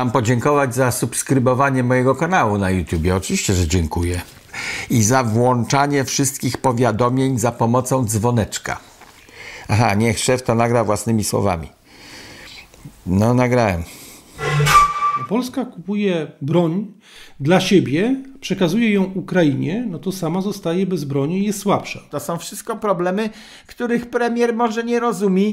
Mam podziękować za subskrybowanie mojego kanału na YouTube. Oczywiście, że dziękuję. I za włączanie wszystkich powiadomień za pomocą dzwoneczka. Aha, niech szef to nagra własnymi słowami. No, nagrałem. Polska kupuje broń dla siebie, przekazuje ją Ukrainie, no to sama zostaje bez broni i jest słabsza. To są wszystko problemy, których premier może nie rozumie.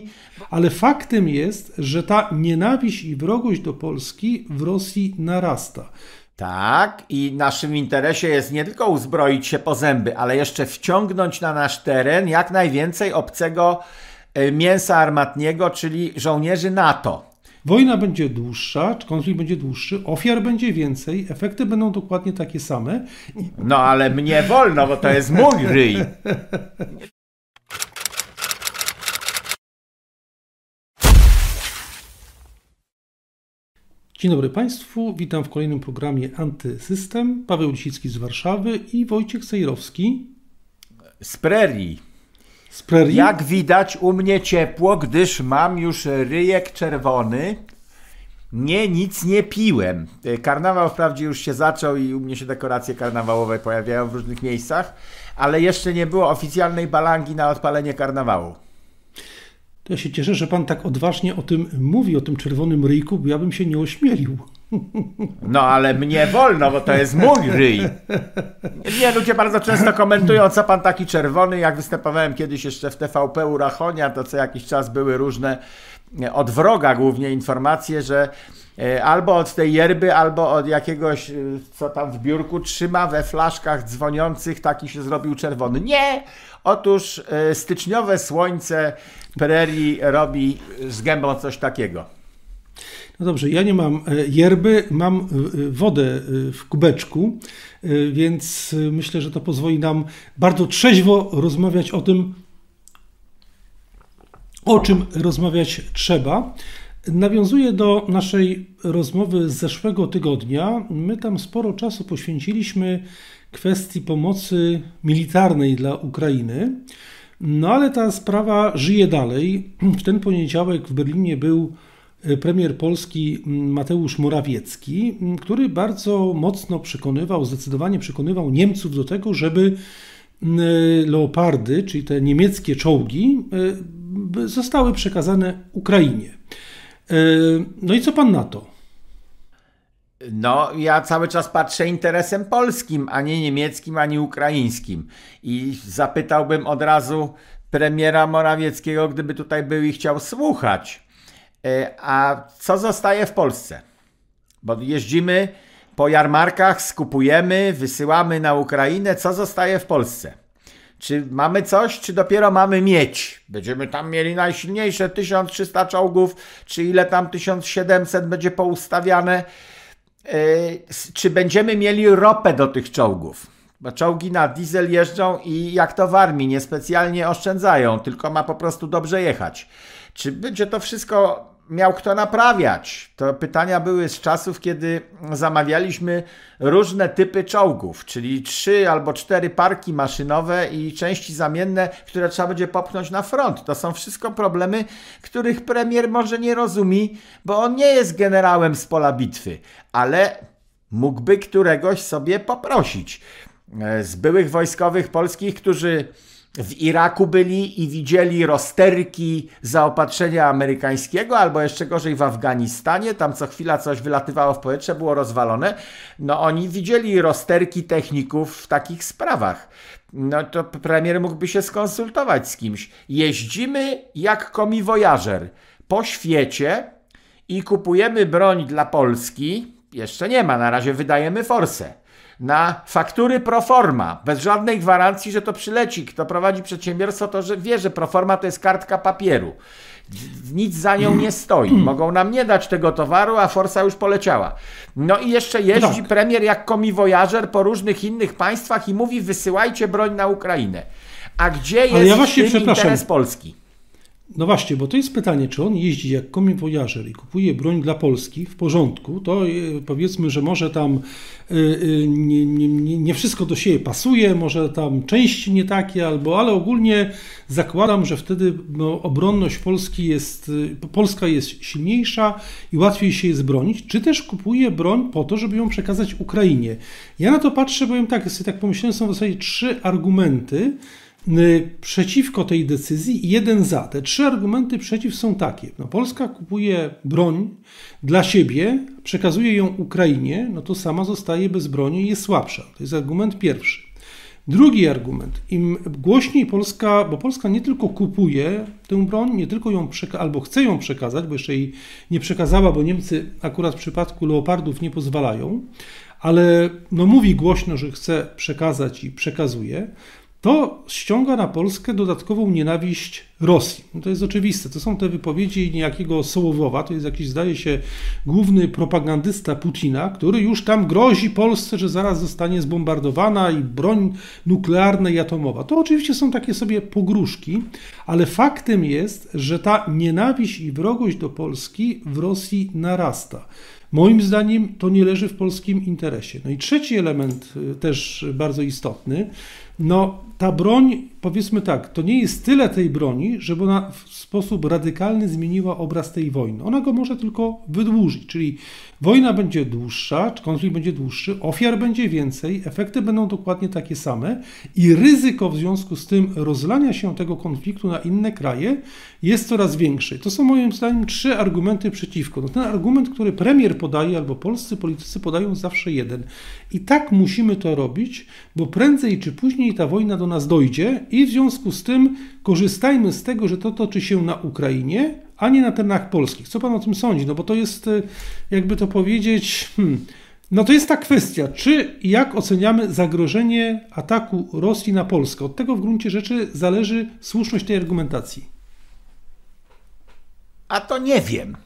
Ale faktem jest, że ta nienawiść i wrogość do Polski w Rosji narasta. Tak, i naszym interesie jest nie tylko uzbroić się po zęby, ale jeszcze wciągnąć na nasz teren jak najwięcej obcego e, mięsa armatniego, czyli żołnierzy NATO. Wojna będzie dłuższa, konflikt będzie dłuższy, ofiar będzie więcej, efekty będą dokładnie takie same. No ale mnie wolno, bo to jest mój ryj. Dzień dobry Państwu, witam w kolejnym programie Antysystem. Paweł Lisicki z Warszawy i Wojciech Sejrowski z prerii. Z prerii? Jak widać u mnie ciepło, gdyż mam już ryjek czerwony. Nie, nic nie piłem. Karnawał wprawdzie już się zaczął i u mnie się dekoracje karnawałowe pojawiają w różnych miejscach, ale jeszcze nie było oficjalnej balangi na odpalenie karnawału. To ja się cieszę, że pan tak odważnie o tym mówi, o tym czerwonym ryjku, bo ja bym się nie ośmielił. No ale mnie wolno, bo to jest mój ryj. Nie, ludzie bardzo często komentują, co pan taki czerwony. Jak występowałem kiedyś jeszcze w TVP u Rachonia, to co jakiś czas były różne e, od wroga głównie informacje, że e, albo od tej yerby, albo od jakiegoś, e, co tam w biurku trzyma we flaszkach dzwoniących, taki się zrobił czerwony. Nie! Otóż styczniowe słońce prerii robi z gębą coś takiego. No dobrze, ja nie mam e, yerby, mam e, wodę e, w kubeczku, więc myślę, że to pozwoli nam bardzo trzeźwo rozmawiać o tym, o czym rozmawiać trzeba. Nawiązuję do naszej rozmowy z zeszłego tygodnia. My tam sporo czasu poświęciliśmy kwestii pomocy militarnej dla Ukrainy. No ale ta sprawa żyje dalej. W ten poniedziałek w Berlinie był premier Polski Mateusz Morawiecki, który bardzo mocno przekonywał, zdecydowanie przekonywał Niemców do tego, żeby leopardy, czyli te niemieckie czołgi, e, zostały przekazane Ukrainie. No i co pan na to? No, ja cały czas patrzę interesem polskim, a nie niemieckim, ani ukraińskim. I zapytałbym od razu premiera Morawieckiego, gdyby tutaj był i chciał słuchać. E, a co zostaje w Polsce? Bo jeździmy po jarmarkach, skupujemy, wysyłamy na Ukrainę. Co zostaje w Polsce? Czy mamy coś, czy dopiero mamy mieć? Będziemy tam mieli najsilniejsze 1300 czołgów, czy ile tam 1700 będzie poustawiane? E, czy będziemy mieli ropę do tych czołgów. Bo czołgi na diesel jeżdżą i jak to w armii, niespecjalnie oszczędzają, tylko ma po prostu dobrze jechać. Czy będzie to wszystko miał kto naprawiać. To pytania były z czasów, kiedy zamawialiśmy różne typy czołgów, czyli trzy albo cztery parki maszynowe i części zamienne, które trzeba będzie popchnąć na front. To są wszystko problemy, których premier może nie rozumie, bo on nie jest generałem z pola bitwy, ale mógłby któregoś sobie poprosić. E, z byłych wojskowych polskich, którzy w Iraku byli i widzieli rozterki zaopatrzenia amerykańskiego, albo jeszcze gorzej w Afganistanie, tam co chwila coś wylatywało w powietrze, było rozwalone. No oni widzieli rozterki techników w takich sprawach. No to premier mógłby się skonsultować z kimś. Jeździmy jak komiwojażer po świecie i kupujemy broń dla Polski. Jeszcze nie ma, na razie wydajemy forsę na faktury proforma, bez żadnej gwarancji, że to przyleci. Kto prowadzi przedsiębiorstwo, to że wie, że proforma to jest kartka papieru. Nic za nią nie stoi. Mogą nam nie dać tego towaru, a forsa już poleciała. No i jeszcze jeździ tak. premier jak komiwojażer po różnych innych państwach i mówi wysyłajcie broń na Ukrainę. A gdzie jest ja właśnie, interes Polski? No właśnie, bo to jest pytanie, czy on jeździ jak komiwojażer i kupuje broń dla Polski w porządku, to y, powiedzmy, że może tam y, y, nie, nie, nie, wszystko do siebie pasuje, może tam części nie takie, albo, ale ogólnie zakładam, że wtedy no, obronność Polski jest, Polska jest silniejsza i łatwiej się jest bronić, czy też kupuje broń po to, żeby ją przekazać Ukrainie. Ja na to patrzę, powiem tak, sobie tak pomyślałem, są w zasadzie trzy argumenty, przeciwko tej decyzji i jeden za. Te trzy argumenty przeciw są takie. No, Polska kupuje broń dla siebie, przekazuje ją Ukrainie, no to sama zostaje bez broni i jest słabsza. To jest argument pierwszy. Drugi argument. Im głośniej Polska, bo Polska nie tylko kupuje tę broń, nie tylko ją albo chce ją przekazać, bo jeszcze jej nie przekazała, bo Niemcy akurat w przypadku leopardów nie pozwalają, ale no mówi głośno, że chce przekazać i przekazuje, to ściąga na Polskę dodatkową nienawiść Rosji. No to jest oczywiste. To są te wypowiedzi niejakiego Sołowowa, to jest jakiś, zdaje się, główny propagandysta Putina, który już tam grozi Polsce, że zaraz zostanie zbombardowana i broń nuklearna i atomowa. To oczywiście są takie sobie pogróżki, ale faktem jest, że ta nienawiść i wrogość do Polski w Rosji narasta. Moim zdaniem to nie leży w polskim interesie. No i trzeci element y, też bardzo istotny, no ta broń, powiedzmy tak, to nie jest tyle tej broni, żeby ona w sposób radykalny zmieniła obraz tej wojny. Ona go może tylko wydłużyć, czyli wojna będzie dłuższa, konflikt będzie dłuższy, ofiar będzie więcej, efekty będą dokładnie takie same i ryzyko w związku z tym rozlania się tego konfliktu na inne kraje jest coraz większe. To są moim zdaniem trzy argumenty przeciwko. No ten argument, który premier podaje albo polscy politycy podają zawsze jeden. I tak musimy to robić, bo prędzej czy później ta wojna do nas dojdzie i w związku z tym korzystajmy z tego, że to toczy się na Ukrainie, a nie na terenach polskich. Co pan o tym sądzi? No bo to jest, e, jakby to powiedzieć, hmm, no to jest ta kwestia, czy i jak oceniamy zagrożenie ataku Rosji na Polskę. Od tego w gruncie rzeczy zależy słuszność tej argumentacji. A to nie wiem.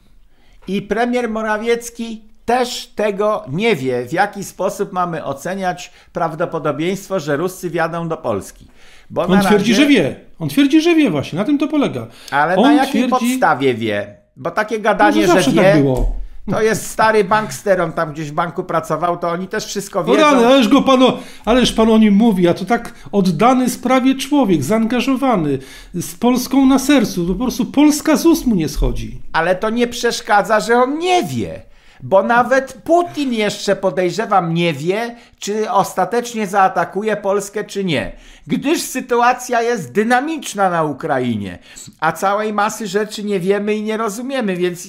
I premier Morawiecki też tego nie wie, w jaki sposób mamy oceniać prawdopodobieństwo, że Ruscy wjadą do Polski. Bo On twierdzi, razie... że wie. On twierdzi, że wie właśnie, na tym to polega. Ale On na jakiej twierdzi... podstawie wie? Bo takie gadanie, że wie... Tak było. To jest stary bankster, on tam gdzieś w banku pracował, to oni też wszystko wiedzą. ale, ależ go panu, ależ pan o nim mówi, a to tak oddany sprawie człowiek, zaangażowany, z Polską na sercu, to po prostu Polska z ust mu nie schodzi. Ale to nie przeszkadza, że on nie wie bo nawet Putin jeszcze podejrzewam nie wie, czy ostatecznie zaatakuje Polskę, czy nie. Gdyż sytuacja jest dynamiczna na Ukrainie, a całej masy rzeczy nie wiemy i nie rozumiemy, więc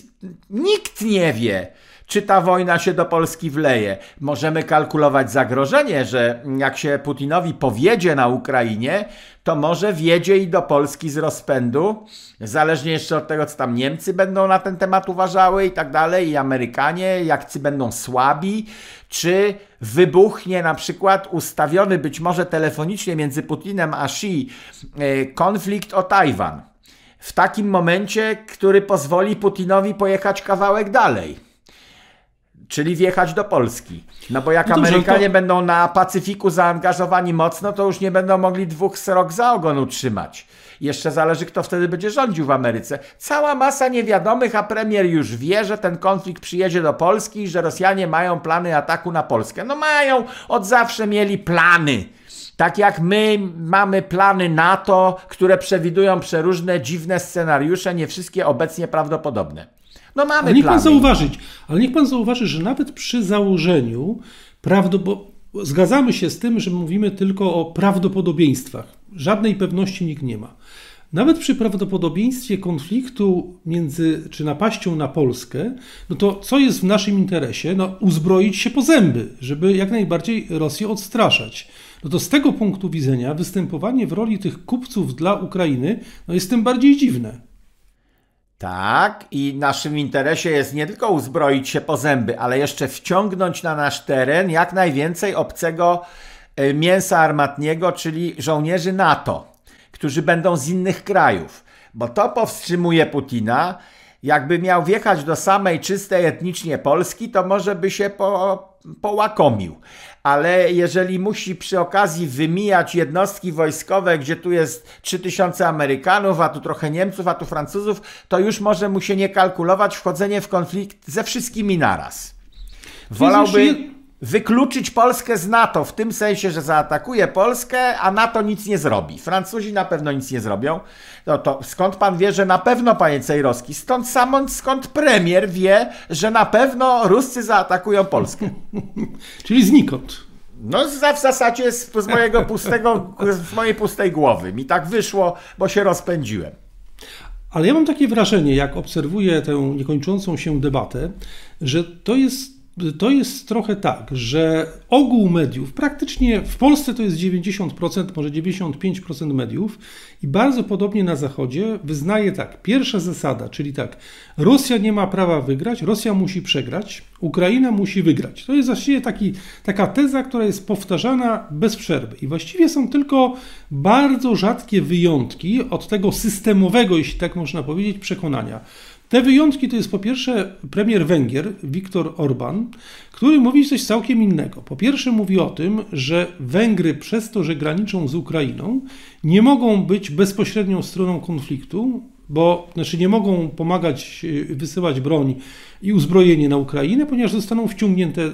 nikt nie wie czy ta wojna się do Polski wleje. Możemy kalkulować zagrożenie, że jak się Putinowi powiedzie na Ukrainie, to może wjedzie i do Polski z rozpędu, zależnie jeszcze od tego, co tam Niemcy będą na ten temat uważały i tak dalej, i Amerykanie, jak ci będą słabi, czy wybuchnie na przykład ustawiony być może telefonicznie między Putinem a Xi e, konflikt o Tajwan. W takim momencie, który pozwoli Putinowi pojechać kawałek dalej czyli wjechać do Polski. No bo jak no dobrze, Amerykanie to... będą na Pacyfiku zaangażowani mocno, to już nie będą mogli dwóch srok za ogon utrzymać. Jeszcze zależy, kto wtedy będzie rządził w Ameryce. Cała masa niewiadomych, a premier już wie, że ten konflikt przyjedzie do Polski i że Rosjanie mają plany ataku na Polskę. No mają, od zawsze mieli plany. Tak jak my mamy plany NATO, które przewidują przeróżne dziwne scenariusze, nie wszystkie obecnie prawdopodobne. No mamy ale niech plany. pan zauważyć, ale niech pan zauważy, że nawet przy założeniu prawdopodobnie zgadzamy się z tym, że mówimy tylko o prawdopodobieństwach. Żadnej pewności nikt nie ma. Nawet przy prawdopodobieństwie konfliktu między, czy napaścią na Polskę, no to co jest w naszym interesie? No, uzbroić się po zęby, żeby jak najbardziej Rosję odstraszać. No to z tego punktu widzenia występowanie w roli tych kupców dla Ukrainy no jest tym bardziej dziwne. Tak, i naszym interesie jest nie tylko uzbroić się po zęby, ale jeszcze wciągnąć na nasz teren jak najwięcej obcego e, mięsa armatniego, czyli żołnierzy NATO, którzy będą z innych krajów, bo to powstrzymuje Putina Jakby miał wjechać do samej czystej etnicznie Polski, to może by się po, połakomił. Ale jeżeli musi przy okazji wymijać jednostki wojskowe, gdzie tu jest 3000 Amerykanów, a tu trochę Niemców, a tu Francuzów, to już może mu się nie kalkulować wchodzenie w konflikt ze wszystkimi naraz. Wolałby wykluczyć Polskę z NATO, w tym sensie, że zaatakuje Polskę, a NATO nic nie zrobi. Francuzi na pewno nic nie zrobią. No to skąd pan wie, że na pewno, panie Cejrowski? Stąd samo, skąd premier wie, że na pewno Ruscy zaatakują Polskę? Czyli znikąd. No w zasadzie z, z mojego pustego, z mojej pustej głowy. Mi tak wyszło, bo się rozpędziłem. Ale ja mam takie wrażenie, jak obserwuję tę niekończącą się debatę, że to jest to jest trochę tak, że ogół mediów, praktycznie w Polsce to jest 90%, może 95% mediów i bardzo podobnie na Zachodzie wyznaje tak, pierwsza zasada, czyli tak, Rosja nie ma prawa wygrać, Rosja musi przegrać, Ukraina musi wygrać. To jest właściwie taki, taka teza, która jest powtarzana bez przerwy i właściwie są tylko bardzo rzadkie wyjątki od tego systemowego, jeśli tak można powiedzieć, przekonania. Te wyjątki to jest po pierwsze premier Węgier, Viktor Orban, który mówi coś całkiem innego. Po pierwsze mówi o tym, że Węgry przez to, że graniczą z Ukrainą, nie mogą być bezpośrednią stroną konfliktu, bo znaczy nie mogą pomagać y, wysyłać broń i uzbrojenie na Ukrainę, ponieważ zostaną wciągnięte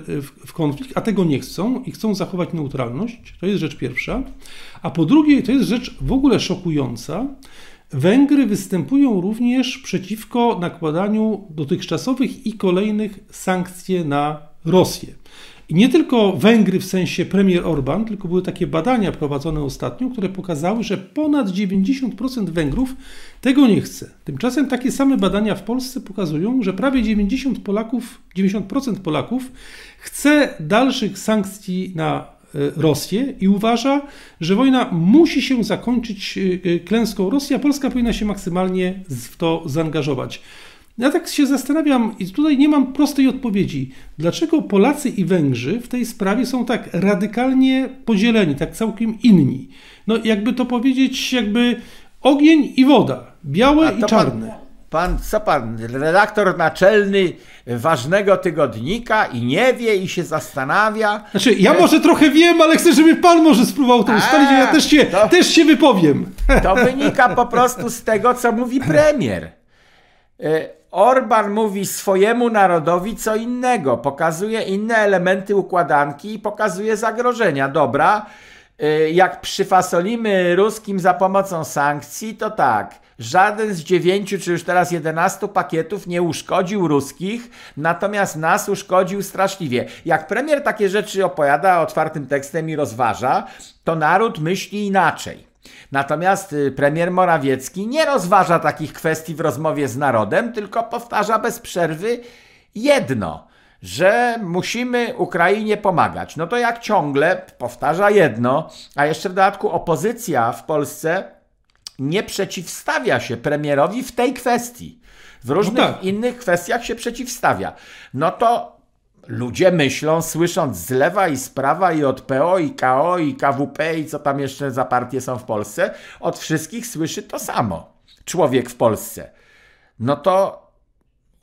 w konflikt, a tego nie chcą i chcą zachować neutralność. To jest rzecz pierwsza. A po drugie, to jest rzecz w ogóle szokująca, Węgry występują również przeciwko nakładaniu dotychczasowych i kolejnych sankcji na Rosję. I nie tylko Węgry w sensie premier Orban, tylko były takie badania prowadzone ostatnio, które pokazały, że ponad 90% Węgrów tego nie chce. Tymczasem takie same badania w Polsce pokazują, że prawie 90 Polaków, 90% Polaków chce dalszych sankcji na Rosję i uważa, że wojna musi się zakończyć e, e, klęską Rosji, a Polska powinna się maksymalnie w to zaangażować. Ja tak się zastanawiam i tutaj nie mam prostej odpowiedzi. Dlaczego Polacy i Węgrzy w tej sprawie są tak radykalnie podzieleni, tak całkiem inni? No jakby to powiedzieć, jakby ogień i woda, białe i czarne. Pan co pan, redaktor naczelny ważnego tygodnika i nie wie i się zastanawia. Znaczy, ja może trochę wiem, ale chcę, żeby pan może spróbował to ustalić, ja też się, to, też się wypowiem. To wynika po prostu z tego, co mówi premier. E, Orban mówi swojemu narodowi co innego, pokazuje inne elementy układanki i pokazuje zagrożenia. Dobra, jak przyfasolimy ruskim za pomocą sankcji, to tak Żaden z dziewięciu, czy już teraz jedenastu pakietów nie uszkodził ruskich, natomiast nas uszkodził straszliwie. Jak premier takie rzeczy opowiada otwartym tekstem i rozważa, to naród myśli inaczej. Natomiast y, premier Morawiecki nie rozważa takich kwestii w rozmowie z narodem, tylko powtarza bez przerwy jedno, że musimy Ukrainie pomagać. No to jak ciągle powtarza jedno, a jeszcze w dodatku opozycja w Polsce nie przeciwstawia się premierowi w tej kwestii. W różnych no tak. innych kwestiach się przeciwstawia. No to ludzie myślą, słysząc z lewa i z prawa i od PO i KO i KWP i co tam jeszcze za partie są w Polsce, od wszystkich słyszy to samo. Człowiek w Polsce. No to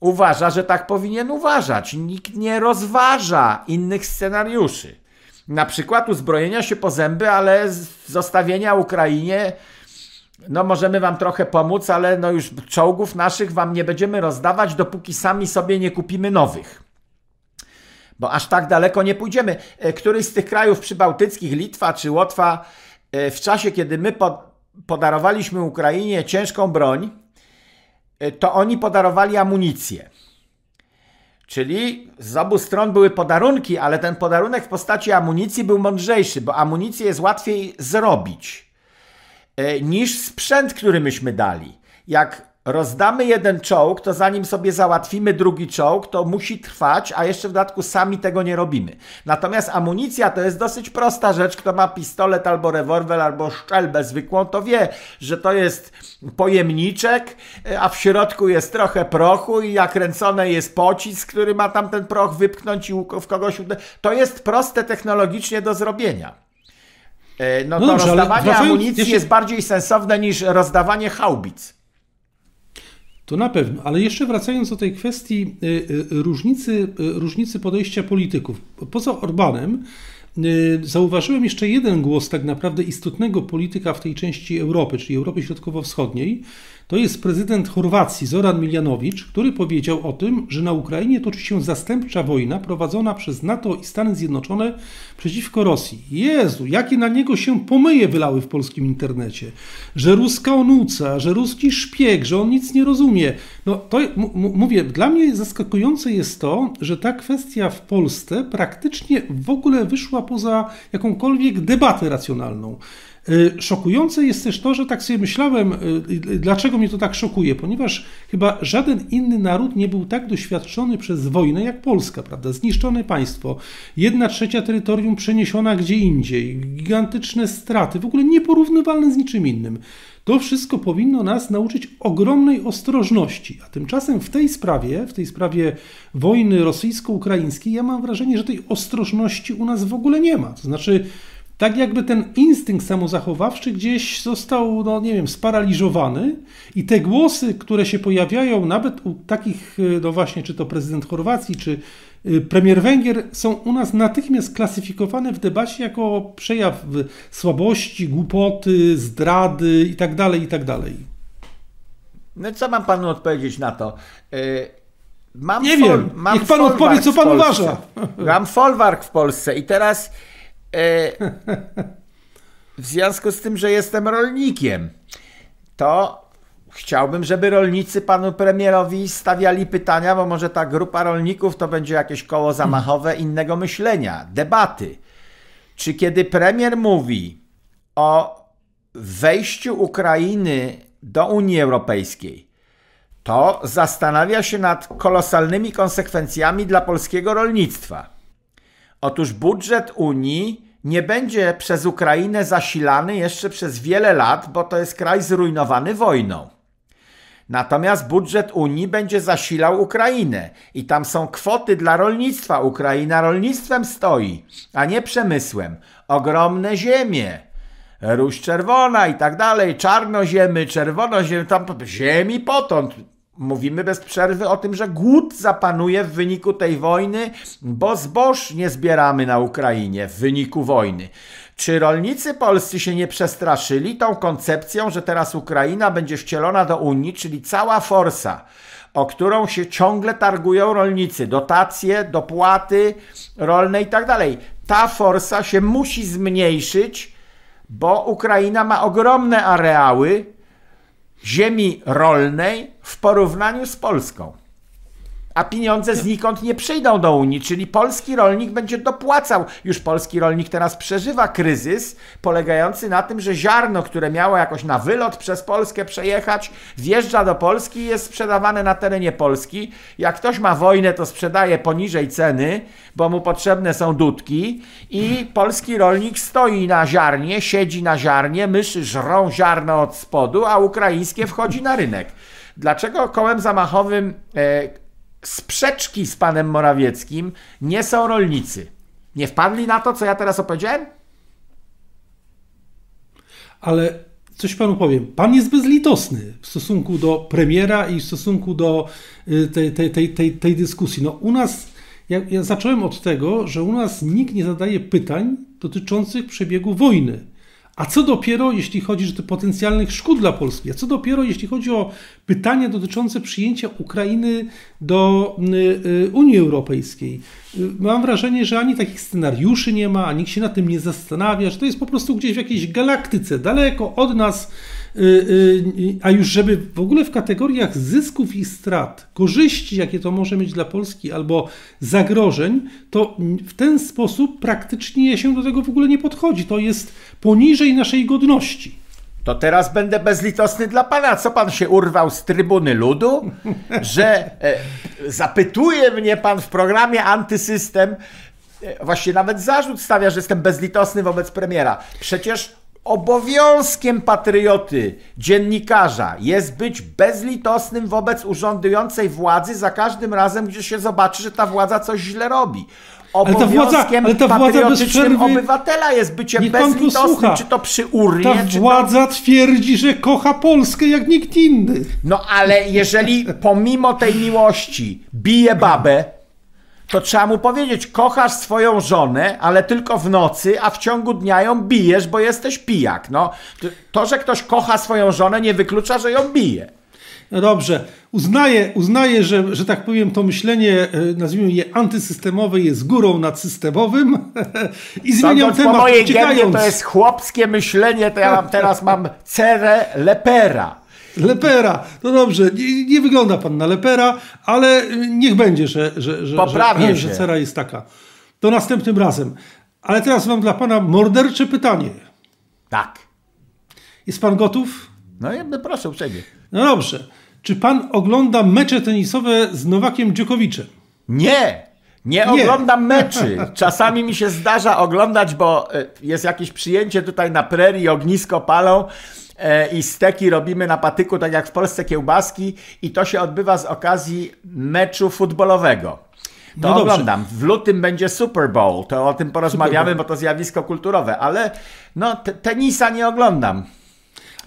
uważa, że tak powinien uważać. Nikt nie rozważa innych scenariuszy. Na przykład uzbrojenia się po zęby, ale zostawienia Ukrainie no możemy wam trochę pomóc, ale no już czołgów naszych wam nie będziemy rozdawać, dopóki sami sobie nie kupimy nowych. Bo aż tak daleko nie pójdziemy. E, któryś z tych krajów przybałtyckich, Litwa czy Łotwa, e, w czasie, kiedy my podarowaliśmy Ukrainie ciężką broń, to oni podarowali amunicję. Czyli z obu stron były podarunki, ale ten podarunek w postaci amunicji był mądrzejszy, bo amunicję jest łatwiej zrobić. E, niż sprzęt, który myśmy dali. Jak rozdamy jeden czołg, to zanim sobie załatwimy drugi czołg, to musi trwać, a jeszcze w dodatku sami tego nie robimy. Natomiast amunicja to jest dosyć prosta rzecz. Kto ma pistolet albo rewolwer, albo szczelbę zwykłą, to wie, że to jest pojemniczek, e, a w środku jest trochę prochu i jak kręcony jest pocisk, który ma tam ten proch wypchnąć i w kogoś To jest proste technologicznie do zrobienia. No, no to dobrze, rozdawanie amunicji jest bardziej sensowne niż rozdawanie haubic. To na pewno, ale jeszcze wracając do tej kwestii różnicy, różnicy podejścia polityków. Poza Orbanem, zauważyłem jeszcze jeden głos tak naprawdę istotnego polityka w tej części Europy, czyli Europy Środkowo-Wschodniej, to jest prezydent Chorwacji Zoran Miljanowicz, który powiedział o tym, że na Ukrainie toczy się zastępcza wojna prowadzona przez NATO i Stany Zjednoczone przeciwko Rosji. Jezu, jakie na niego się pomyje wylały w polskim internecie. Że ruska onuca, że ruski szpieg, że on nic nie rozumie. No to mówię, dla mnie zaskakujące jest to, że ta kwestia w Polsce praktycznie w ogóle wyszła poza jakąkolwiek debatę racjonalną. Y, szokujące jest też to, że tak sobie myślałem, y, dlaczego mnie to tak szokuje, ponieważ chyba żaden inny naród nie był tak doświadczony przez wojnę jak Polska, prawda? Zniszczone państwo, jedna trzecia terytorium przeniesiona gdzie indziej, gigantyczne straty, w ogóle nieporównywalne z niczym innym. To wszystko powinno nas nauczyć ogromnej ostrożności. A tymczasem w tej sprawie, w tej sprawie wojny rosyjsko-ukraińskiej, ja mam wrażenie, że tej ostrożności u nas w ogóle nie ma. To znaczy, tak jakby ten instynkt samozachowawczy gdzieś został, no nie wiem, sparaliżowany i te głosy, które się pojawiają nawet u takich, y, no właśnie, czy to prezydent Chorwacji, czy y, premier Węgier, są u nas natychmiast klasyfikowane w debacie jako przejaw słabości, głupoty, zdrady itd., tak itd. Tak no co mam panu odpowiedzieć na to? Y, mam nie fol, wiem, mam niech pan odpowie, co pan uważa. Mam folwark w Polsce i teraz E, w związku z tym, że jestem rolnikiem, to chciałbym, żeby rolnicy panu premierowi stawiali pytania, bo może ta grupa rolników to będzie jakieś koło zamachowe innego myślenia, debaty. Czy kiedy premier mówi o wejściu Ukrainy do Unii Europejskiej, to zastanawia się nad kolosalnymi konsekwencjami dla polskiego rolnictwa. Otóż budżet Unii nie będzie przez Ukrainę zasilany jeszcze przez wiele lat, bo to jest kraj zrujnowany wojną. Natomiast budżet Unii będzie zasilał Ukrainę i tam są kwoty dla rolnictwa. Ukraina rolnictwem stoi, a nie przemysłem. Ogromne ziemie, róż czerwona i tak dalej, czarnoziemy, czerwonoziemy, tam ziemi potąd Mówimy bez przerwy o tym, że głód zapanuje w wyniku tej wojny, bo zboż nie zbieramy na Ukrainie w wyniku wojny. Czy rolnicy polscy się nie przestraszyli tą koncepcją, że teraz Ukraina będzie wcielona do Unii, czyli cała forsa, o którą się ciągle targują rolnicy, dotacje, dopłaty rolne i tak. Ta forsa się musi zmniejszyć, bo Ukraina ma ogromne areały, ziemi rolnej w porównaniu z Polską a pieniądze znikąd nie przyjdą do Unii, czyli polski rolnik będzie dopłacał. Już polski rolnik teraz przeżywa kryzys polegający na tym, że ziarno, które miało jakoś na wylot przez Polskę przejechać, wjeżdża do Polski i jest sprzedawane na terenie Polski. Jak ktoś ma wojnę, to sprzedaje poniżej ceny, bo mu potrzebne są dudki i polski rolnik stoi na ziarnie, siedzi na ziarnie, myszy żrą ziarno od spodu, a ukraińskie wchodzi na rynek. Dlaczego kołem zamachowym e, sprzeczki z panem Morawieckim nie są rolnicy. Nie wpadli na to, co ja teraz opowiedziałem? Ale coś panu powiem. Pan jest bezlitosny w stosunku do premiera i w stosunku do y, tej, tej, tej, tej, tej dyskusji. No u nas, ja, ja zacząłem od tego, że u nas nikt nie zadaje pytań dotyczących przebiegu wojny. A co dopiero, jeśli chodzi o potencjalnych szkód dla Polski? A co dopiero, jeśli chodzi o pytania dotyczące przyjęcia Ukrainy do y, y, Unii Europejskiej? Y, mam wrażenie, że ani takich scenariuszy nie ma, nikt się na tym nie zastanawia, że to jest po prostu gdzieś w jakiejś galaktyce, daleko od nas a już żeby w ogóle w kategoriach zysków i strat, korzyści, jakie to może mieć dla Polski, albo zagrożeń, to w ten sposób praktycznie się do tego w ogóle nie podchodzi. To jest poniżej naszej godności. To teraz będę bezlitosny dla pana. Co pan się urwał z trybuny ludu? Że e, zapytuje mnie pan w programie Antysystem, e, właśnie nawet zarzut stawia, że jestem bezlitosny wobec premiera. Przecież Obowiązkiem patrioty, dziennikarza jest być bezlitosnym wobec urzędującej władzy za każdym razem, gdzie się zobaczy, że ta władza coś źle robi. Obowiązkiem ale ta władza, ale ta władza obywatela jest bycie bezlitosnym, czy to przy urnie, Ta władza to... twierdzi, że kocha Polskę jak nikt inny. No ale jeżeli pomimo tej miłości bije babę, to trzeba mu powiedzieć, kochasz swoją żonę, ale tylko w nocy, a w ciągu dnia ją bijesz, bo jesteś pijak. No, to, że ktoś kocha swoją żonę, nie wyklucza, że ją bije. No dobrze, uznaję, uznaję że, że tak powiem, to myślenie, e, nazwijmy je antysystemowe, jest górą nad systemowym i zmieniam temat. Po mojej gębie to jest chłopskie myślenie, to ja mam, teraz mam cerę lepera. Lepera, no dobrze, nie, nie, wygląda pan na lepera, ale niech będzie, że, że, że, że, że cera jest taka. To następnym razem. Ale teraz mam dla pana mordercze pytanie. Tak. Jest pan gotów? No, ja proszę uprzejmie. No dobrze. Czy pan ogląda mecze tenisowe z Nowakiem Djokoviczem? Nie! Nie, nie oglądam meczy. Czasami mi się zdarza oglądać, bo e, jest jakieś przyjęcie tutaj na prerii, ognisko palą i steki robimy na patyku, tak jak w Polsce kiełbaski i to się odbywa z okazji meczu futbolowego. To no oglądam. W lutym będzie Super Bowl, to o tym porozmawiamy, bo to zjawisko kulturowe, ale no, tenisa nie oglądam.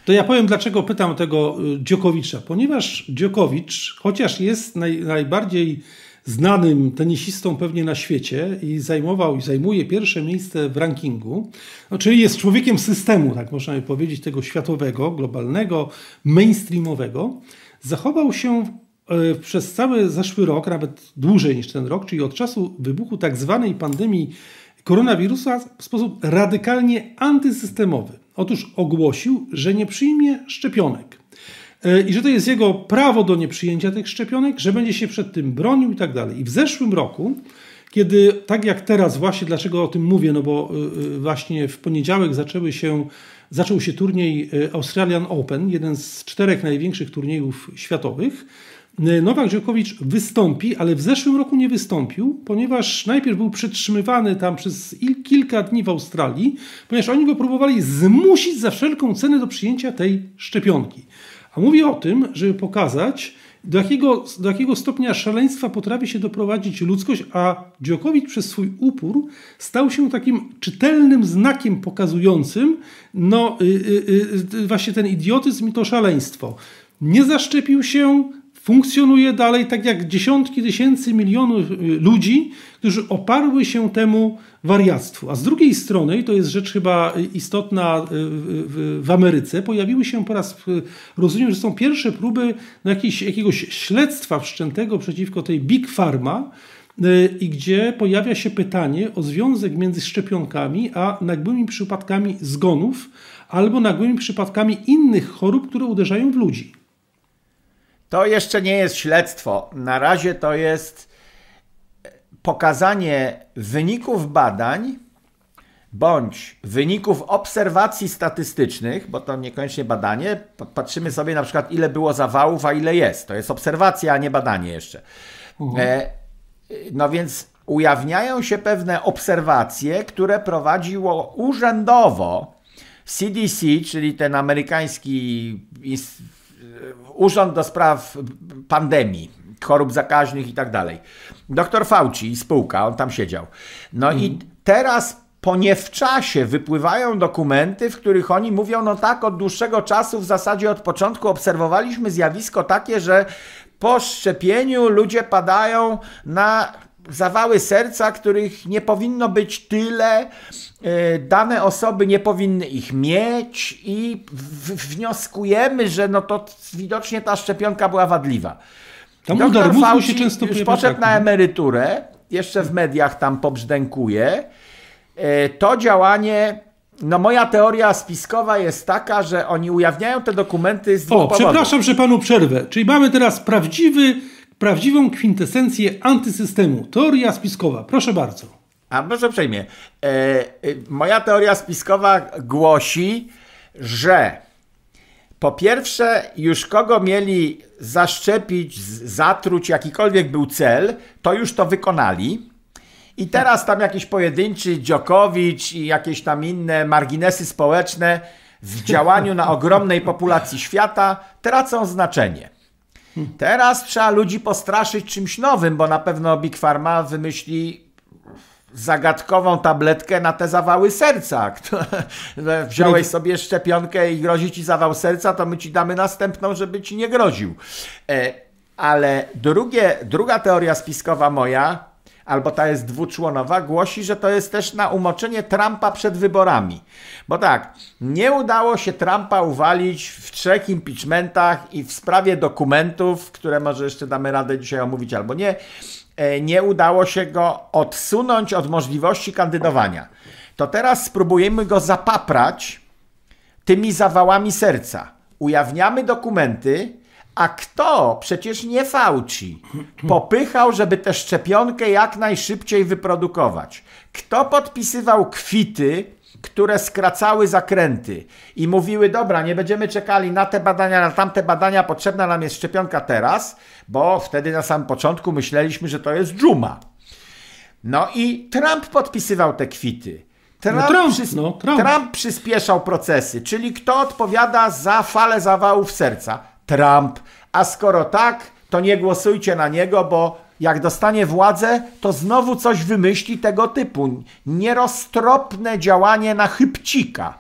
To ja powiem, dlaczego pytam tego y, Dziokowicza. Ponieważ Dziokowicz, chociaż jest naj, najbardziej znanym tenisistą pewnie na świecie i zajmował i zajmuje pierwsze miejsce w rankingu, no, czyli jest człowiekiem systemu, tak można by powiedzieć, tego światowego, globalnego, mainstreamowego, zachował się e, przez cały zeszły rok, nawet dłużej niż ten rok, czyli od czasu wybuchu tak zwanej pandemii koronawirusa w sposób radykalnie antysystemowy. Otóż ogłosił, że nie przyjmie szczepionek. E, I że to jest jego prawo do nieprzyjęcia tych szczepionek, że będzie się przed tym bronił i tak dalej. I w zeszłym roku, kiedy tak jak teraz, właśnie dlaczego o tym mówię, no bo e, e, właśnie w poniedziałek zaczęły się, zaczął się turniej Australian Open, jeden z czterech największych turniejów światowych. Nowak Dżokowicz wystąpi, ale w zeszłym roku nie wystąpił, ponieważ najpierw był przytrzymywany tam przez kilka dni w Australii, ponieważ oni go próbowali zmusić za wszelką cenę do przyjęcia tej szczepionki. A mówię o tym, żeby pokazać, do jakiego, do jakiego stopnia szaleństwa potrafi się doprowadzić ludzkość, a Dziokowicz przez swój upór stał się takim czytelnym znakiem pokazującym no, yy, yy, właśnie ten idiotyzm i to szaleństwo. Nie zaszczepił się, funkcjonuje dalej tak jak dziesiątki tysięcy milionów y, ludzi, którzy oparły się temu wariactwu. A z drugiej strony, i to jest rzecz chyba istotna y, w, w Ameryce, pojawiły się po raz, rozumiem, że są pierwsze próby no, jakiegoś, jakiegoś śledztwa wszczętego przeciwko tej Big Pharma, y, i gdzie pojawia się pytanie o związek między szczepionkami a nagłymi przypadkami zgonów albo nagłymi przypadkami innych chorób, które uderzają w ludzi. To jeszcze nie jest śledztwo. Na razie to jest pokazanie wyników badań bądź wyników obserwacji statystycznych, bo to niekoniecznie badanie. Patrzymy sobie na przykład, ile było zawałów, a ile jest. To jest obserwacja, a nie badanie jeszcze. Mhm. E, no więc ujawniają się pewne obserwacje, które prowadziło urzędowo CDC, czyli ten amerykański Urząd do Spraw Pandemii, chorób zakaźnych i tak dalej. Doktor Fauci i spółka, on tam siedział. No i mhm. teraz po nie w czasie wypływają dokumenty, w których oni mówią, no tak, od dłuższego czasu, w zasadzie od początku obserwowaliśmy zjawisko takie, że po szczepieniu ludzie padają na zawały serca, których nie powinno być tyle, e, dane osoby nie powinny ich mieć i wnioskujemy, że no to widocznie ta szczepionka była wadliwa. Tam Doktor Fauci się często już poszedł tak. na emeryturę, jeszcze w mediach tam pobrzdękuje. E, to działanie no moja teoria spiskowa jest taka, że oni ujawniają te dokumenty z dwóch O, powodów. przepraszam, że panu przerwę. Czyli mamy teraz prawdziwy prawdziwą kwintesencję antysystemu. Teoria spiskowa. Proszę bardzo. A proszę uprzejmie. E, e, moja teoria spiskowa głosi, że po pierwsze, już kogo mieli zaszczepić, zatruć, jakikolwiek był cel, to już to wykonali. I teraz tam jakiś pojedynczy Dziokowicz i jakieś tam inne marginesy społeczne w działaniu na ogromnej populacji świata tracą znaczenie. Teraz trzeba ludzi postraszyć czymś nowym, bo na pewno Big Pharma wymyśli zagadkową tabletkę na te zawały serca. Wziąłeś sobie szczepionkę i grozi ci zawał serca, to my ci damy następną, żeby ci nie groził. E, ale drugie, druga teoria spiskowa moja, albo ta jest dwuczłonowa, głosi, że to jest też na umoczenie Trumpa przed wyborami. Bo tak, nie udało się Trumpa uwalić w trzech impeachmentach i w sprawie dokumentów, które może jeszcze damy radę dzisiaj omówić albo nie, e, nie udało się go odsunąć od możliwości kandydowania. To teraz spróbujemy go zapaprać tymi zawałami serca. Ujawniamy dokumenty, a kto? Przecież nie Fauci. Popychał, żeby tę szczepionkę jak najszybciej wyprodukować. Kto podpisywał kwity, które skracały zakręty i mówiły: Dobra, nie będziemy czekali na te badania, na tamte badania, potrzebna nam jest szczepionka teraz, bo wtedy na samym początku myśleliśmy, że to jest dżuma. No i Trump podpisywał te kwity. Trump, no Trump, przys no, Trump. Trump przyspieszał procesy, czyli kto odpowiada za falę zawałów serca? Trump. A skoro tak, to nie głosujcie na niego, bo jak dostanie władzę, to znowu coś wymyśli tego typu. Nieroztropne działanie na chybcika.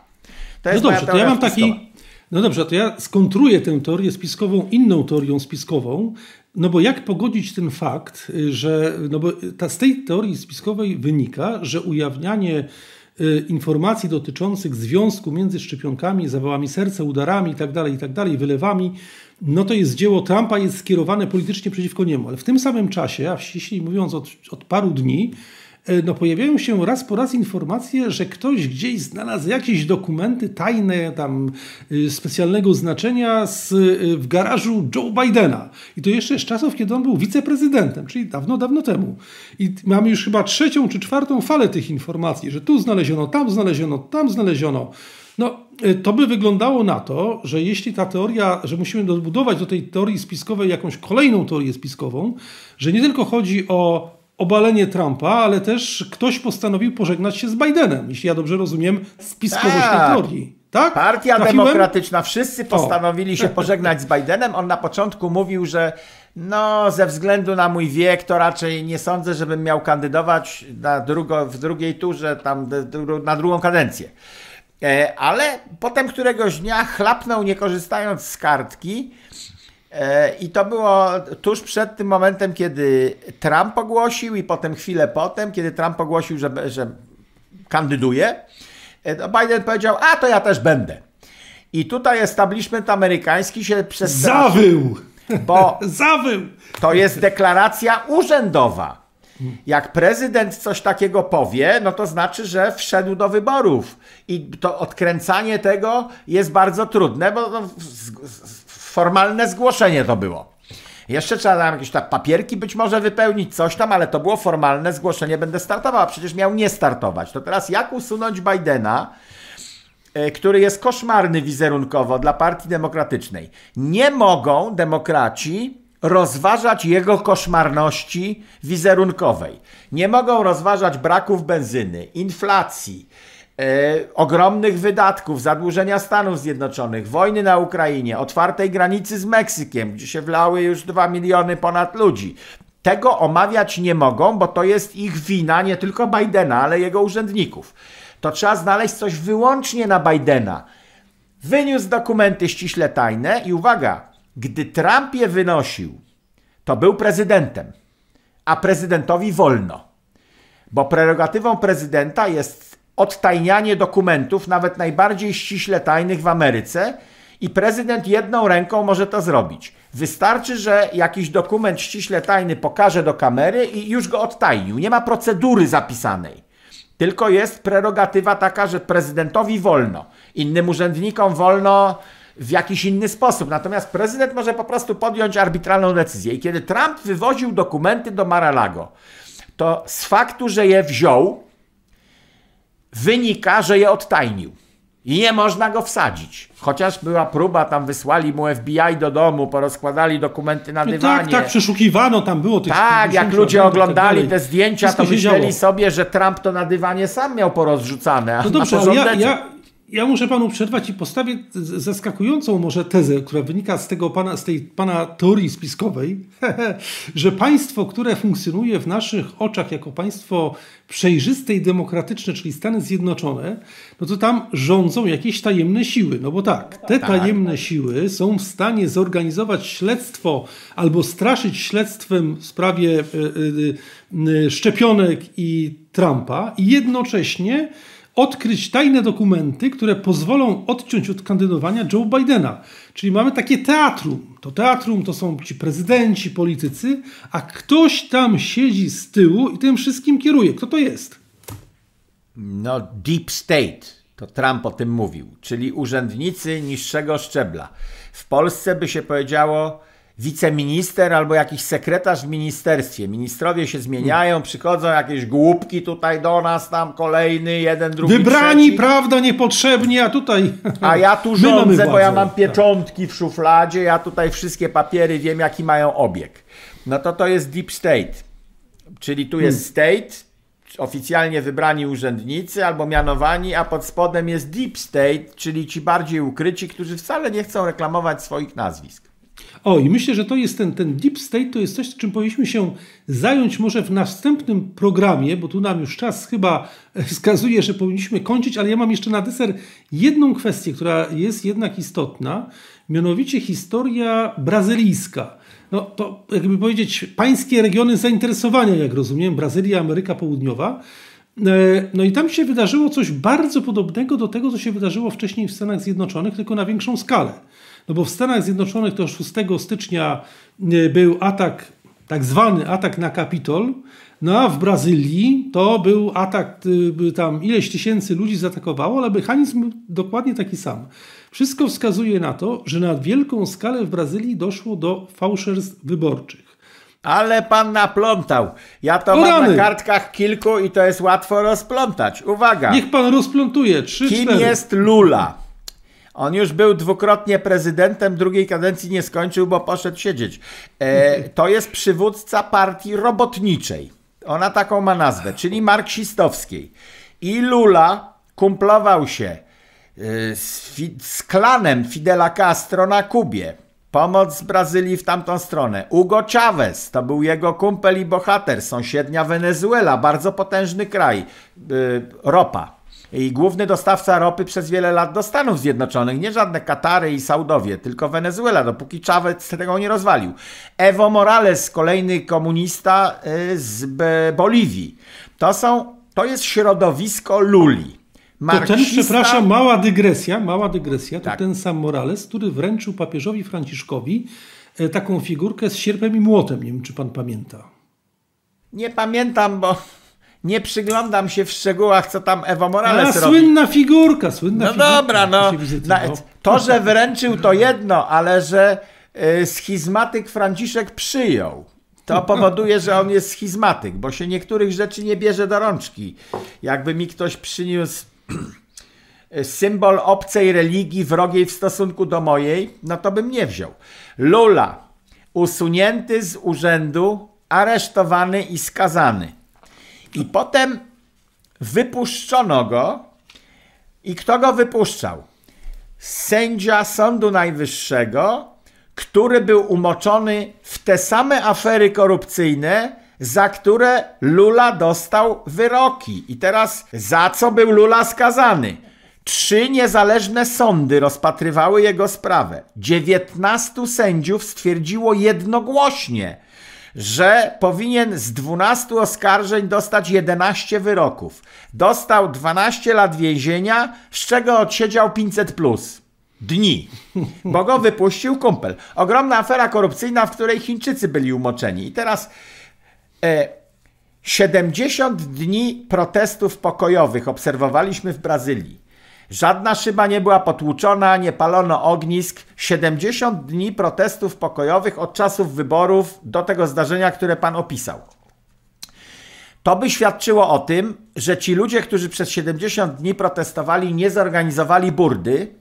To jest no dobrze, to ja mam taki. No dobrze, to ja skontruję tę teorię spiskową inną teorią spiskową. No bo jak pogodzić ten fakt, że no bo ta, z tej teorii spiskowej wynika, że ujawnianie y, informacji dotyczących związku między szczepionkami, zawałami serca, udarami itd., tak itd., tak wylewami, no to jest dzieło Trumpa, jest skierowane politycznie przeciwko niemu. Ale w tym samym czasie, a ściślej mówiąc od, od paru dni, no pojawiają się raz po raz informacje, że ktoś gdzieś znalazł jakieś dokumenty tajne, tam y, specjalnego znaczenia z, y, w garażu Joe Bidena. I to jeszcze z czasów, kiedy on był wiceprezydentem, czyli dawno, dawno temu. I mamy już chyba trzecią czy czwartą falę tych informacji, że tu znaleziono, tam znaleziono, tam znaleziono. No, to by wyglądało na to, że jeśli ta teoria, że musimy dobudować do tej teorii spiskowej jakąś kolejną teorię spiskową, że nie tylko chodzi o obalenie Trumpa, ale też ktoś postanowił pożegnać się z Bidenem, jeśli ja dobrze rozumiem spiskowość tak. tej teorii. Tak? Partia Trafiłem? Demokratyczna, wszyscy postanowili o. się pożegnać z Bidenem. On na początku mówił, że no, ze względu na mój wiek, to raczej nie sądzę, żebym miał kandydować na drugo, w drugiej turze, tam na drugą kadencję. E, ale potem któregoś dnia chlapnął, nie korzystając z kartki. E, I to było tuż przed tym momentem, kiedy Trump ogłosił, i potem chwilę potem, kiedy Trump ogłosił, że, że kandyduje. E, Biden powiedział: A to ja też będę. I tutaj establishment amerykański się przez. Zawył! Bo Zawył! To jest deklaracja urzędowa. Jak prezydent coś takiego powie, no to znaczy, że wszedł do wyborów. I to odkręcanie tego jest bardzo trudne, bo no, formalne zgłoszenie to było. Jeszcze trzeba tam jakieś tak papierki być może wypełnić, coś tam, ale to było formalne zgłoszenie, będę startował, a przecież miał nie startować. To teraz jak usunąć Bidena, e, który jest koszmarny wizerunkowo dla Partii Demokratycznej? Nie mogą demokraci rozważać jego koszmarności wizerunkowej. Nie mogą rozważać braków benzyny, inflacji, e, ogromnych wydatków, zadłużenia Stanów Zjednoczonych, wojny na Ukrainie, otwartej granicy z Meksykiem, gdzie się wlały już 2 miliony ponad ludzi. Tego omawiać nie mogą, bo to jest ich wina nie tylko Bidena, ale jego urzędników. To trzeba znaleźć coś wyłącznie na Bidena. Wyniósł dokumenty ściśle tajne i uwaga, gdy Trump je wynosił, to był prezydentem, a prezydentowi wolno. Bo prerogatywą prezydenta jest odtajnianie dokumentów, nawet najbardziej ściśle tajnych w Ameryce, i prezydent jedną ręką może to zrobić. Wystarczy, że jakiś dokument ściśle tajny pokaże do kamery i już go odtajnił. Nie ma procedury zapisanej. Tylko jest prerogatywa taka, że prezydentowi wolno, innym urzędnikom wolno w jakiś inny sposób. Natomiast prezydent może po prostu podjąć arbitralną decyzję. I kiedy Trump wywoził dokumenty do Mar-a-Lago, to z faktu, że je wziął, wynika, że je odtajnił. I nie można go wsadzić. Chociaż była próba, tam wysłali mu FBI do domu, porozkładali dokumenty na No dywanie. tak, tak, przeszukiwano, tam było tych Tak, jak 50 ludzie tak oglądali dalej. te zdjęcia, Wszystko to myśleli działo. sobie, że Trump to na dywanie sam miał porozrzucane. a No dobrze, ale ja, ja, ja muszę panu przerwać i postawię zaskakującą może tezę, która wynika z tego pana, z tej pana teorii spiskowej, że państwo, które funkcjonuje w naszych oczach jako państwo przejrzyste i demokratyczne, czyli Stany Zjednoczone, no to tam rządzą jakieś tajemne siły. No bo tak, te tajemne siły są w stanie zorganizować śledztwo albo straszyć śledztwem w sprawie y, y, y, szczepionek i Trumpa i jednocześnie odkryć tajne dokumenty, które pozwolą odciąć od kandydowania Joe Bidena. Czyli mamy takie teatrum. To teatrum to są ci prezydenci, politycy, a ktoś tam siedzi z tyłu i tym wszystkim kieruje. Kto to jest? No, deep state, to Trump o tym mówił, czyli urzędnicy niższego szczebla. W Polsce by się powiedziało wiceminister albo jakiś sekretarz w ministerstwie. Ministrowie się zmieniają, przychodzą jakieś głupki tutaj do nas, tam kolejny, jeden, drugi, Wybrani, trzeci. prawda, niepotrzebni, a tutaj... A ja tu rządzę, bo ja mam pieczątki w szufladzie, ja tutaj wszystkie papiery wiem, jaki mają obieg. No to to jest deep state. Czyli tu jest state, oficjalnie wybrani urzędnicy albo mianowani, a pod spodem jest deep state, czyli ci bardziej ukryci, którzy wcale nie chcą reklamować swoich nazwisk. O, i myślę, że to jest ten, ten deep state, to jest coś, czym powinniśmy się zająć może w następnym programie, bo tu nam już czas chyba wskazuje, że powinniśmy kończyć, ale ja mam jeszcze na deser jedną kwestię, która jest jednak istotna, mianowicie historia brazylijska. No to jakby powiedzieć pańskie regiony zainteresowania, jak rozumiem, Brazylia, Ameryka Południowa. E, No i tam się wydarzyło coś bardzo podobnego do tego, co się wydarzyło wcześniej w Stanach Zjednoczonych, tylko na większą skalę. No bo w Stanach Zjednoczonych to 6 stycznia e, był atak, tak zwany atak na Kapitol, no a w Brazylii to był atak, by tam ileś tysięcy ludzi zaatakowało, ale mechanizm dokładnie taki sam. Wszystko wskazuje na to, że na wielką skalę w Brazylii doszło do fałszerstw wyborczych. Ale pan naplątał. Ja to O mam rany. na kartkach kilku i to jest łatwo rozplątać. Uwaga. Niech pan rozplątuje. Trzy, Kim cztery. jest Lula? On już był dwukrotnie prezydentem, drugiej kadencji nie skończył, bo poszedł siedzieć. E, to jest przywódca partii robotniczej. Ona taką ma nazwę, czyli marksistowskiej. I Lula kumplował się e, z, z klanem Fidela Castro na Kubie. Pomoc z Brazylii w tamtą stronę. Hugo Chavez to był jego kumpel i bohater. Sąsiednia Wenezuela, bardzo potężny kraj. Y, ropa. I główny dostawca ropy przez wiele lat do Stanów Zjednoczonych. Nie żadne Katary i Saudowie, tylko Wenezuela, dopóki Chavez tego nie rozwalił. Evo Morales, kolejny komunista y, z Boliwii. To są, to jest środowisko Luli. To ten, Marksista- przepraszam, mała dygresja, mała dygresja, to Tak. ten sam Morales, który wręczył papieżowi Franciszkowi e, taką figurkę z sierpem i młotem. Nie wiem, czy pan pamięta. Nie pamiętam, bo nie przyglądam się w szczegółach, co tam Evo A, Morales robi. słynna figurka, słynna No figurka. dobra, no. Na, no. to, że wręczył to jedno, ale że y, schizmatyk Franciszek przyjął. To powoduje, że on jest schizmatyk, bo się niektórych rzeczy nie bierze do rączki. Jakby mi ktoś przyniósł symbol obcej religii wrogiej w stosunku do mojej, no to bym nie wziął. Lula, usunięty z urzędu, aresztowany i skazany. I potem wypuszczono go. I kto go wypuszczał? Sędzia Sądu Najwyższego, który był umoczony w te same afery korupcyjne, za które Lula dostał wyroki. I teraz za co był Lula skazany? Trzy niezależne sądy rozpatrywały jego sprawę. 19 sędziów stwierdziło jednogłośnie, że powinien z 12 oskarżeń dostać 11 wyroków. Dostał 12 lat więzienia, z czego odsiedział 500 plus dni, bo go wypuścił kumpel. Ogromna afera korupcyjna, w której Chińczycy byli umoczeni. I teraz e, 70 dni protestów pokojowych obserwowaliśmy w Brazylii. Żadna szyba nie była potłuczona, nie palono ognisk. 70 dni protestów pokojowych od czasów wyborów do tego zdarzenia, które pan opisał. to by świadczyło o tym, że ci ludzie, którzy przez 70 dni protestowali, nie zorganizowali burdy,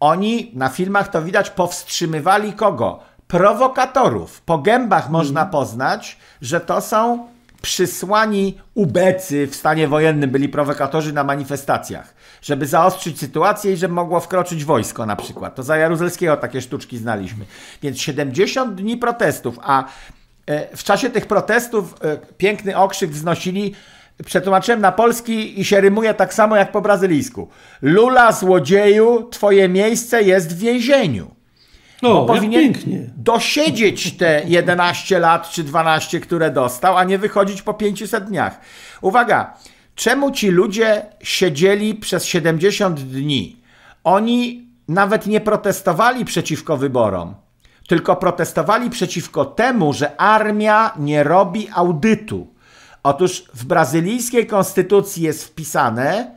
oni na filmach to widać, powstrzymywali kogo? Prowokatorów. Po gębach można mhm. poznać, że to są przysłani ubecy w stanie wojennym, byli prowokatorzy na manifestacjach, żeby zaostrzyć sytuację i żeby mogło wkroczyć wojsko na przykład. To za Jaruzelskiego takie sztuczki znaliśmy. Więc 70 dni protestów, a e, w czasie tych protestów e, piękny okrzyk wznosili przetłumaczyłem na polski i się rymuje tak samo jak po brazylijsku. Lula złodzieju, twoje miejsce jest w więzieniu. No, bo powinien pięknie. dosiedzieć te 11 lat czy 12, które dostał, a nie wychodzić po 500 dniach. Uwaga, czemu ci ludzie siedzieli przez 70 dni? Oni nawet nie protestowali przeciwko wyborom, tylko protestowali przeciwko temu, że armia nie robi audytu. Otóż w brazylijskiej konstytucji jest wpisane,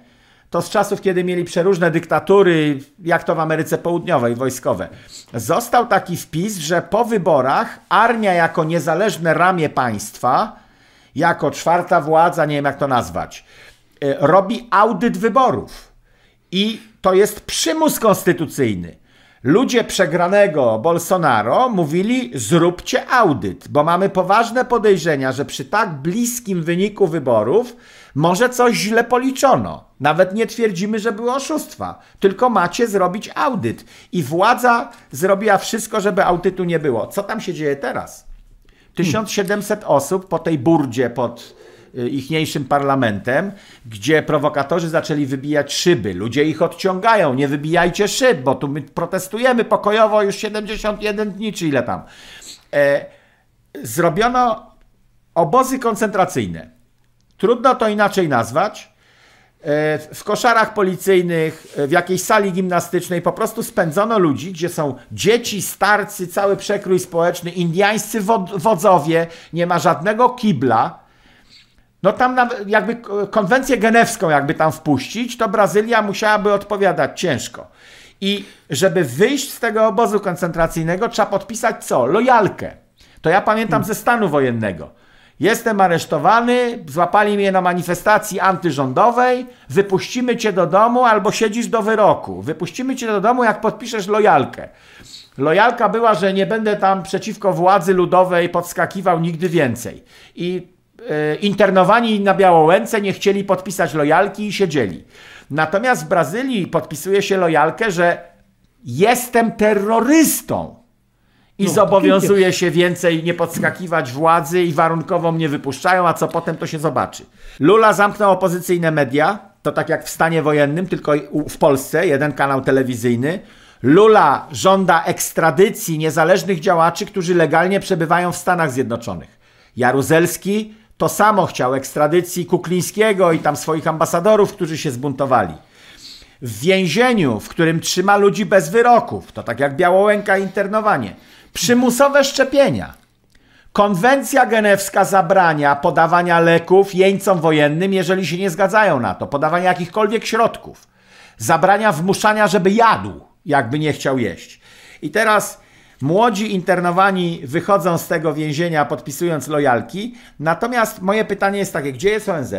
to z czasów, kiedy mieli przeróżne dyktatury, jak to w Ameryce Południowej, wojskowe, został taki wpis, że po wyborach armia jako niezależne ramię państwa, jako czwarta władza, nie wiem jak to nazwać, y, robi audyt wyborów. I to jest przymus konstytucyjny. Ludzie przegranego Bolsonaro mówili: zróbcie audyt, bo mamy poważne podejrzenia, że przy tak bliskim wyniku wyborów może coś źle policzono. Nawet nie twierdzimy, że były oszustwa, tylko macie zrobić audyt. I władza zrobiła wszystko, żeby audytu nie było. Co tam się dzieje teraz? 1700 osób po tej burdzie pod y, ichniejszym parlamentem, gdzie prowokatorzy zaczęli wybijać szyby. Ludzie ich odciągają, nie wybijajcie szyb, bo tu my protestujemy pokojowo już 71 dni, czy ile tam. E, zrobiono obozy koncentracyjne. Trudno to inaczej nazwać. E, w koszarach policyjnych, e, w jakiejś sali gimnastycznej po prostu spędzono ludzi, gdzie są dzieci, starcy, cały przekrój społeczny, indiańscy wodzowie, nie ma żadnego kibla. No tam jakby konwencję genewską jakby tam wpuścić, to Brazylia musiałaby odpowiadać ciężko. I żeby wyjść z tego obozu koncentracyjnego, trzeba podpisać co? Lojalkę. To ja pamiętam ze stanu wojennego Jestem aresztowany, złapali mnie na manifestacji antyrządowej, wypuścimy cię do domu albo siedzisz do wyroku. Wypuścimy cię do domu, jak podpiszesz lojalkę. Lojalka była, że nie będę tam przeciwko władzy ludowej podskakiwał nigdy więcej. I e, internowani na Białołęce nie chcieli podpisać lojalki i siedzieli. Natomiast w Brazylii podpisuje się lojalkę, że jestem terrorystą i no, zobowiązuje się więcej nie podskakiwać władzy i warunkowo mnie wypuszczają, a co potem to się zobaczy. Lula zamknął opozycyjne media, to tak jak w stanie wojennym, tylko w Polsce, jeden kanał telewizyjny. Lula żąda ekstradycji niezależnych działaczy, którzy legalnie przebywają w Stanach Zjednoczonych. Jaruzelski to samo chciał ekstradycji Kuklińskiego i tam swoich ambasadorów, którzy się zbuntowali. W więzieniu, w którym trzyma ludzi bez wyroków, to tak jak Białołęka internowanie Przymusowe szczepienia. Konwencja genewska zabrania podawania leków jeńcom wojennym, jeżeli się nie zgadzają na to, podawania jakichkolwiek środków. Zabrania wmuszania, żeby jadł, jakby nie chciał jeść. I teraz młodzi internowani wychodzą z tego więzienia podpisując lojalki. Natomiast moje pytanie jest takie, gdzie jest ONZ?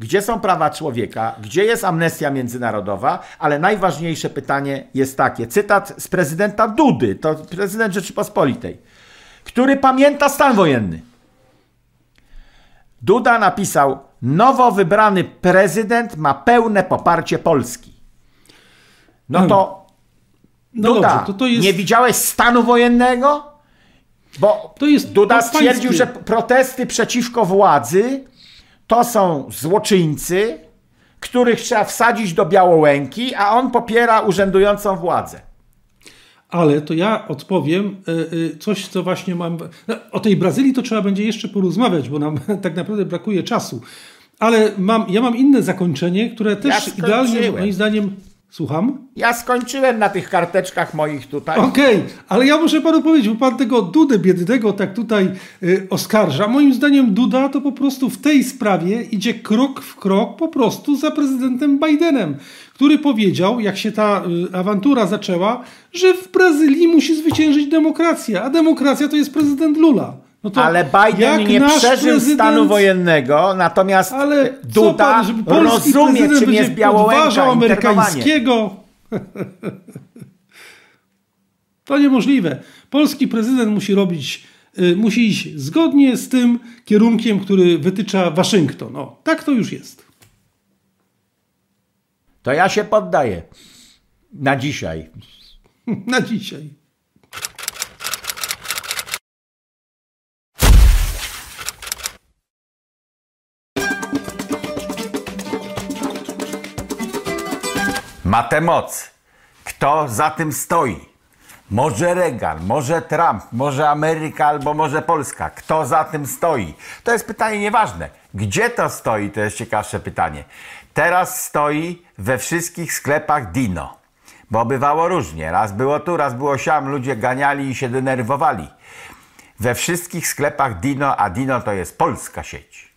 Gdzie są prawa człowieka? Gdzie jest amnestia międzynarodowa? Ale najważniejsze pytanie jest takie. Cytat z prezydenta Dudy, to prezydent Rzeczypospolitej, który pamięta stan wojenny. Duda napisał: Nowo wybrany prezydent ma pełne poparcie Polski. No to. No Duda, dobrze, to to jest... nie widziałeś stanu wojennego? Bo to jest Duda stwierdził, że protesty przeciwko władzy to są złoczyńcy, których trzeba wsadzić do Białołęki, a on popiera urzędującą władzę. Ale to ja odpowiem e, e, coś, co właśnie mam. No, o tej Brazylii to trzeba będzie jeszcze porozmawiać, bo nam tak naprawdę brakuje czasu. Ale mam, ja mam inne zakończenie, które też ja idealnie, moim zdaniem, Słucham? Ja skończyłem na tych karteczkach moich tutaj. Okej, okay, ale ja muszę panu powiedzieć, bo pan tego Dudę biednego tak tutaj y, oskarża. Moim zdaniem Duda to po prostu w tej sprawie idzie krok w krok po prostu za prezydentem Bidenem, który powiedział, jak się ta y, awantura zaczęła, że w Brazylii musi zwyciężyć demokracja, a demokracja to jest prezydent Lula. No Ale Biden nie przeżył prezydent- stanu wojennego, natomiast Ale Duda pan, żeby polski rozumie, czym jest Białołęka, amerykańskiego. To niemożliwe. Polski prezydent musi robić, y, musi iść zgodnie z tym kierunkiem, który wytycza Waszyngton. O, tak to już jest. To ja się poddaję na dzisiaj. Na dzisiaj. Ma tę moc. Kto za tym stoi? Może Reagan, może Trump, może Ameryka albo może Polska. Kto za tym stoi? To jest pytanie nieważne. Gdzie to stoi, to jest ciekawsze pytanie. Teraz stoi we wszystkich sklepach Dino. Bo bywało różnie. Raz było tu, raz było siam. Ludzie ganiali i się denerwowali. We wszystkich sklepach Dino, a Dino to jest polska sieć.